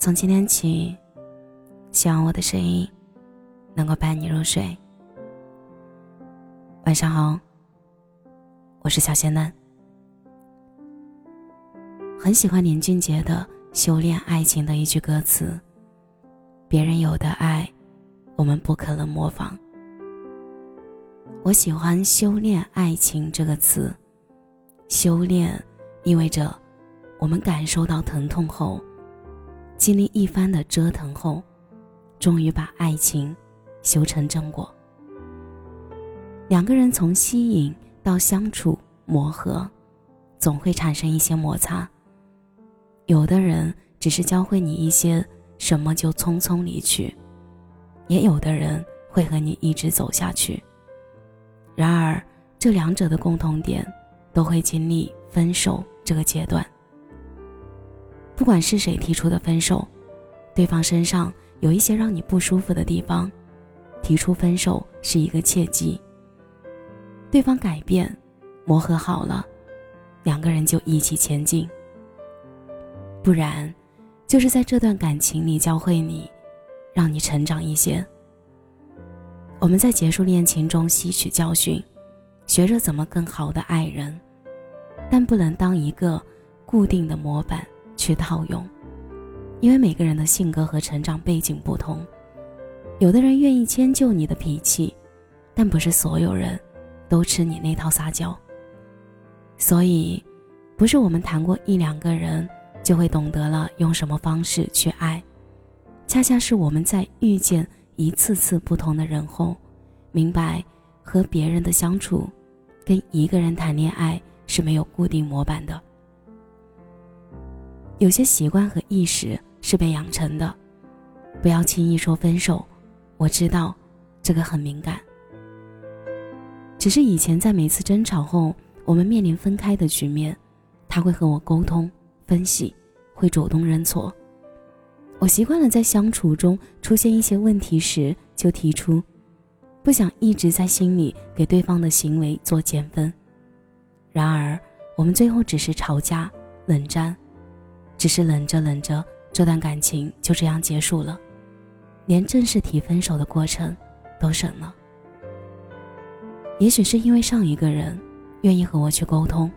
从今天起，希望我的声音能够伴你入睡。晚上好，我是小仙嫩。很喜欢林俊杰的《修炼爱情》的一句歌词：“别人有的爱，我们不可能模仿。”我喜欢“修炼爱情”这个词，修炼意味着我们感受到疼痛后。经历一番的折腾后，终于把爱情修成正果。两个人从吸引到相处磨合，总会产生一些摩擦。有的人只是教会你一些什么就匆匆离去，也有的人会和你一直走下去。然而，这两者的共同点，都会经历分手这个阶段。不管是谁提出的分手，对方身上有一些让你不舒服的地方，提出分手是一个契机。对方改变，磨合好了，两个人就一起前进。不然，就是在这段感情里教会你，让你成长一些。我们在结束恋情中吸取教训，学着怎么更好的爱人，但不能当一个固定的模板。去套用，因为每个人的性格和成长背景不同，有的人愿意迁就你的脾气，但不是所有人都吃你那套撒娇。所以，不是我们谈过一两个人就会懂得了用什么方式去爱，恰恰是我们在遇见一次次不同的人后，明白和别人的相处，跟一个人谈恋爱是没有固定模板的。有些习惯和意识是被养成的，不要轻易说分手。我知道，这个很敏感。只是以前在每次争吵后，我们面临分开的局面，他会和我沟通分析，会主动认错。我习惯了在相处中出现一些问题时就提出，不想一直在心里给对方的行为做减分。然而，我们最后只是吵架、冷战。只是冷着冷着，这段感情就这样结束了，连正式提分手的过程都省了。也许是因为上一个人愿意和我去沟通，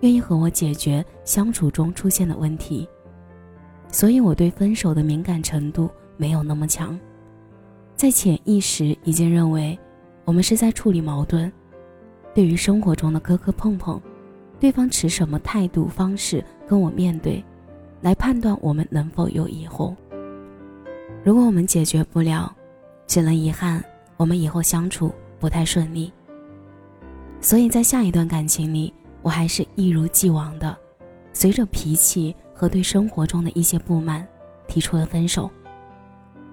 愿意和我解决相处中出现的问题，所以我对分手的敏感程度没有那么强，在潜意识已经认为我们是在处理矛盾。对于生活中的磕磕碰碰，对方持什么态度方式跟我面对。来判断我们能否有以后。如果我们解决不了，只能遗憾我们以后相处不太顺利。所以在下一段感情里，我还是一如既往的，随着脾气和对生活中的一些不满，提出了分手。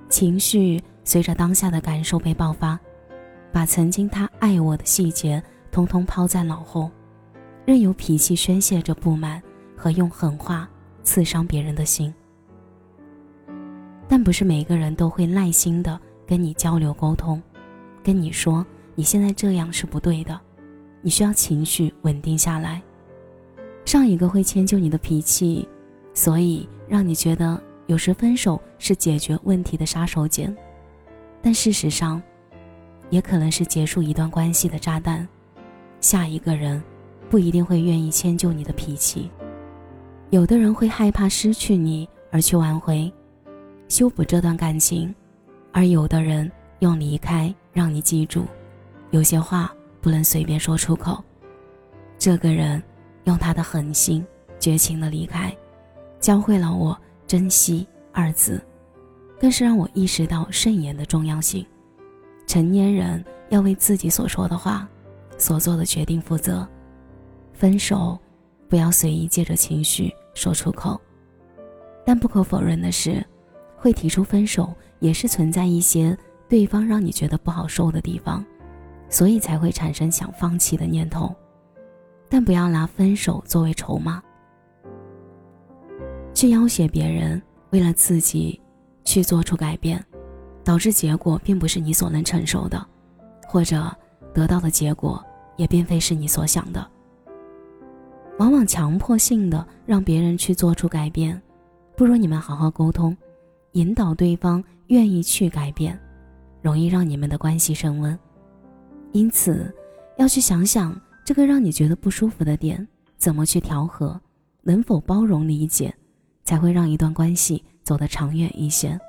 情绪随着当下的感受被爆发，把曾经他爱我的细节通通抛在脑后，任由脾气宣泄着不满和用狠话。刺伤别人的心，但不是每个人都会耐心的跟你交流沟通，跟你说你现在这样是不对的，你需要情绪稳定下来。上一个会迁就你的脾气，所以让你觉得有时分手是解决问题的杀手锏，但事实上，也可能是结束一段关系的炸弹。下一个人不一定会愿意迁就你的脾气。有的人会害怕失去你而去挽回、修补这段感情，而有的人用离开让你记住，有些话不能随便说出口。这个人用他的狠心、绝情的离开，教会了我珍惜二字，更是让我意识到慎言的重要性。成年人要为自己所说的话、所做的决定负责。分手。不要随意借着情绪说出口，但不可否认的是，会提出分手也是存在一些对方让你觉得不好受的地方，所以才会产生想放弃的念头。但不要拿分手作为筹码，去要挟别人，为了自己去做出改变，导致结果并不是你所能承受的，或者得到的结果也并非是你所想的。往往强迫性的让别人去做出改变，不如你们好好沟通，引导对方愿意去改变，容易让你们的关系升温。因此，要去想想这个让你觉得不舒服的点，怎么去调和，能否包容理解，才会让一段关系走得长远一些。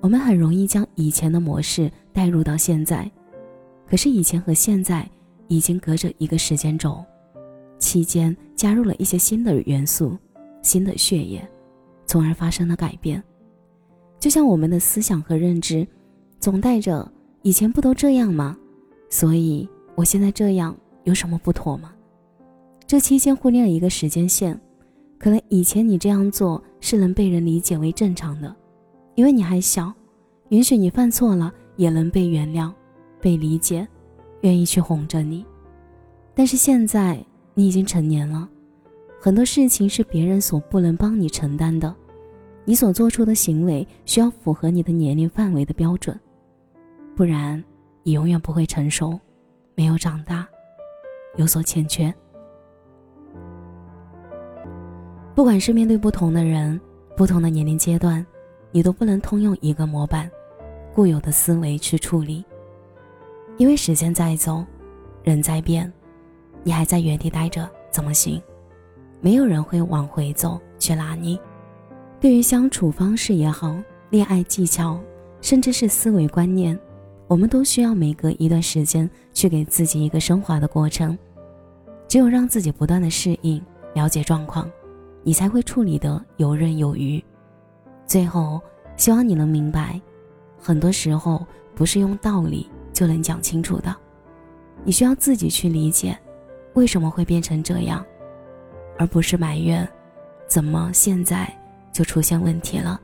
我们很容易将以前的模式带入到现在，可是以前和现在已经隔着一个时间轴，期间加入了一些新的元素、新的血液，从而发生了改变。就像我们的思想和认知，总带着以前不都这样吗？所以我现在这样有什么不妥吗？这期间忽略了一个时间线，可能以前你这样做是能被人理解为正常的。因为你还小，允许你犯错了也能被原谅、被理解，愿意去哄着你。但是现在你已经成年了，很多事情是别人所不能帮你承担的，你所做出的行为需要符合你的年龄范围的标准，不然你永远不会成熟，没有长大，有所欠缺。不管是面对不同的人，不同的年龄阶段。你都不能通用一个模板、固有的思维去处理，因为时间在走，人在变，你还在原地待着怎么行？没有人会往回走去拉你。对于相处方式也好，恋爱技巧，甚至是思维观念，我们都需要每隔一段时间去给自己一个升华的过程。只有让自己不断的适应、了解状况，你才会处理得游刃有余。最后，希望你能明白，很多时候不是用道理就能讲清楚的，你需要自己去理解，为什么会变成这样，而不是埋怨，怎么现在就出现问题了。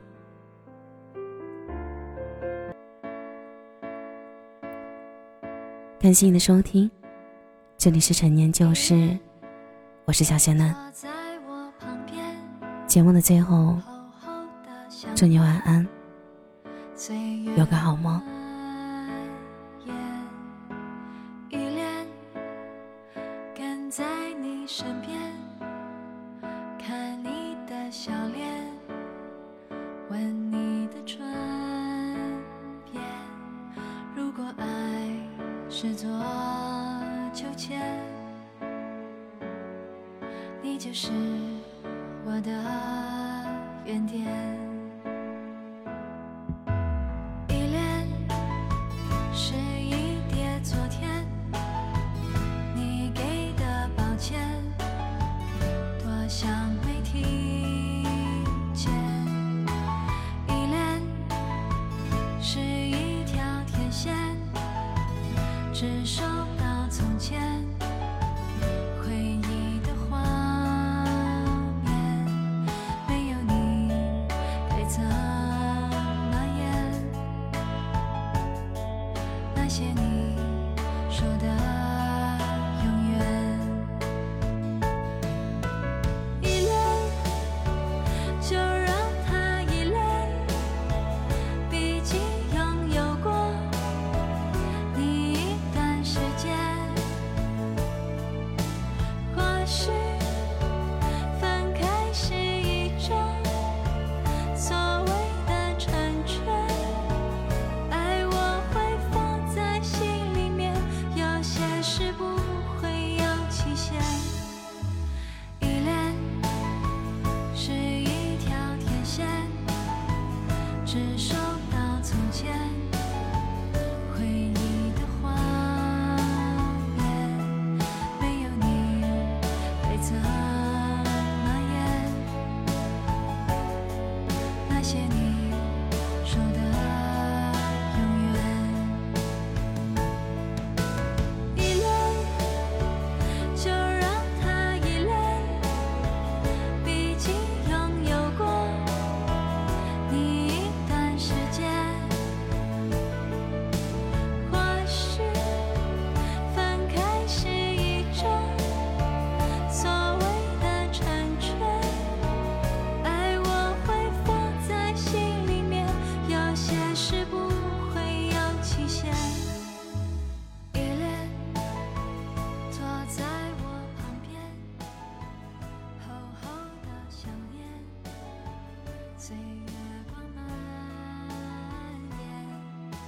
感谢你的收听，这里是陈年旧事，我是小仙嫩。节目的最后。祝你晚安，有个好梦。是座秋千，你就是我的原点。